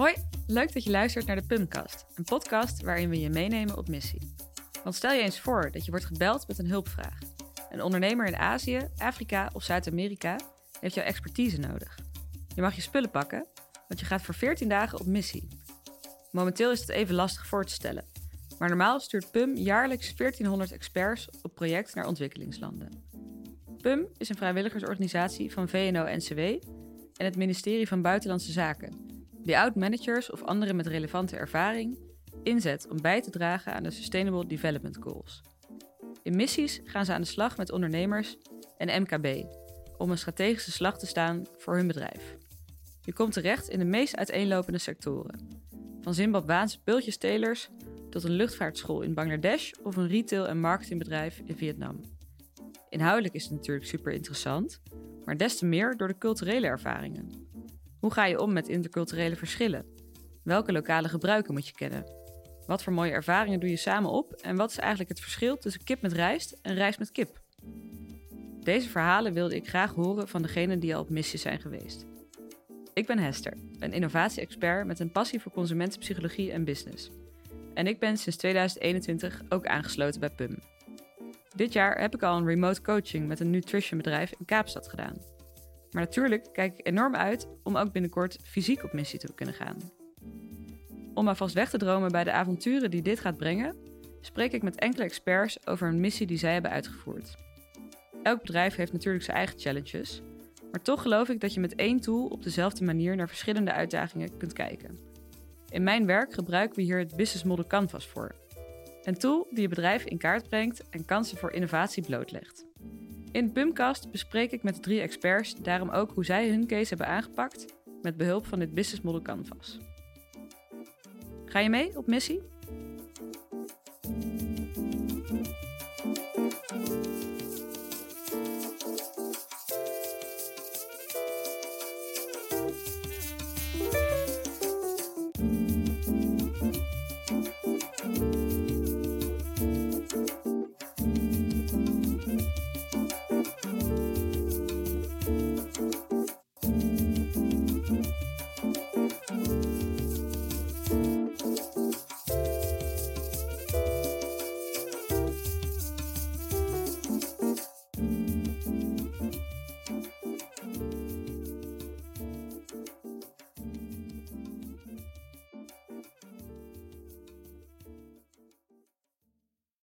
Hoi, leuk dat je luistert naar de Pumcast, een podcast waarin we je meenemen op missie. Want stel je eens voor dat je wordt gebeld met een hulpvraag. Een ondernemer in Azië, Afrika of Zuid-Amerika heeft jouw expertise nodig. Je mag je spullen pakken, want je gaat voor 14 dagen op missie. Momenteel is het even lastig voor te stellen, maar normaal stuurt PUM jaarlijks 1400 experts op project naar ontwikkelingslanden. PUM is een vrijwilligersorganisatie van VNO-NCW en het ministerie van Buitenlandse Zaken die oud-managers of anderen met relevante ervaring inzet om bij te dragen aan de Sustainable Development Goals. In missies gaan ze aan de slag met ondernemers en MKB om een strategische slag te staan voor hun bedrijf. Je komt terecht in de meest uiteenlopende sectoren. Van Zimbabwaanse pultjestelers tot een luchtvaartschool in Bangladesh of een retail- en marketingbedrijf in Vietnam. Inhoudelijk is het natuurlijk super interessant, maar des te meer door de culturele ervaringen. Hoe ga je om met interculturele verschillen? Welke lokale gebruiken moet je kennen? Wat voor mooie ervaringen doe je samen op en wat is eigenlijk het verschil tussen kip met rijst en rijst met kip? Deze verhalen wilde ik graag horen van degenen die al op missies zijn geweest. Ik ben Hester, een innovatie-expert met een passie voor consumentenpsychologie en business. En ik ben sinds 2021 ook aangesloten bij PUM. Dit jaar heb ik al een remote coaching met een nutrition bedrijf in Kaapstad gedaan. Maar natuurlijk kijk ik enorm uit om ook binnenkort fysiek op missie te kunnen gaan. Om alvast weg te dromen bij de avonturen die dit gaat brengen, spreek ik met enkele experts over een missie die zij hebben uitgevoerd. Elk bedrijf heeft natuurlijk zijn eigen challenges, maar toch geloof ik dat je met één tool op dezelfde manier naar verschillende uitdagingen kunt kijken. In mijn werk gebruiken we hier het Business Model Canvas voor. Een tool die je bedrijf in kaart brengt en kansen voor innovatie blootlegt. In Pumpcast bespreek ik met drie experts daarom ook hoe zij hun case hebben aangepakt met behulp van dit business model canvas. Ga je mee op missie?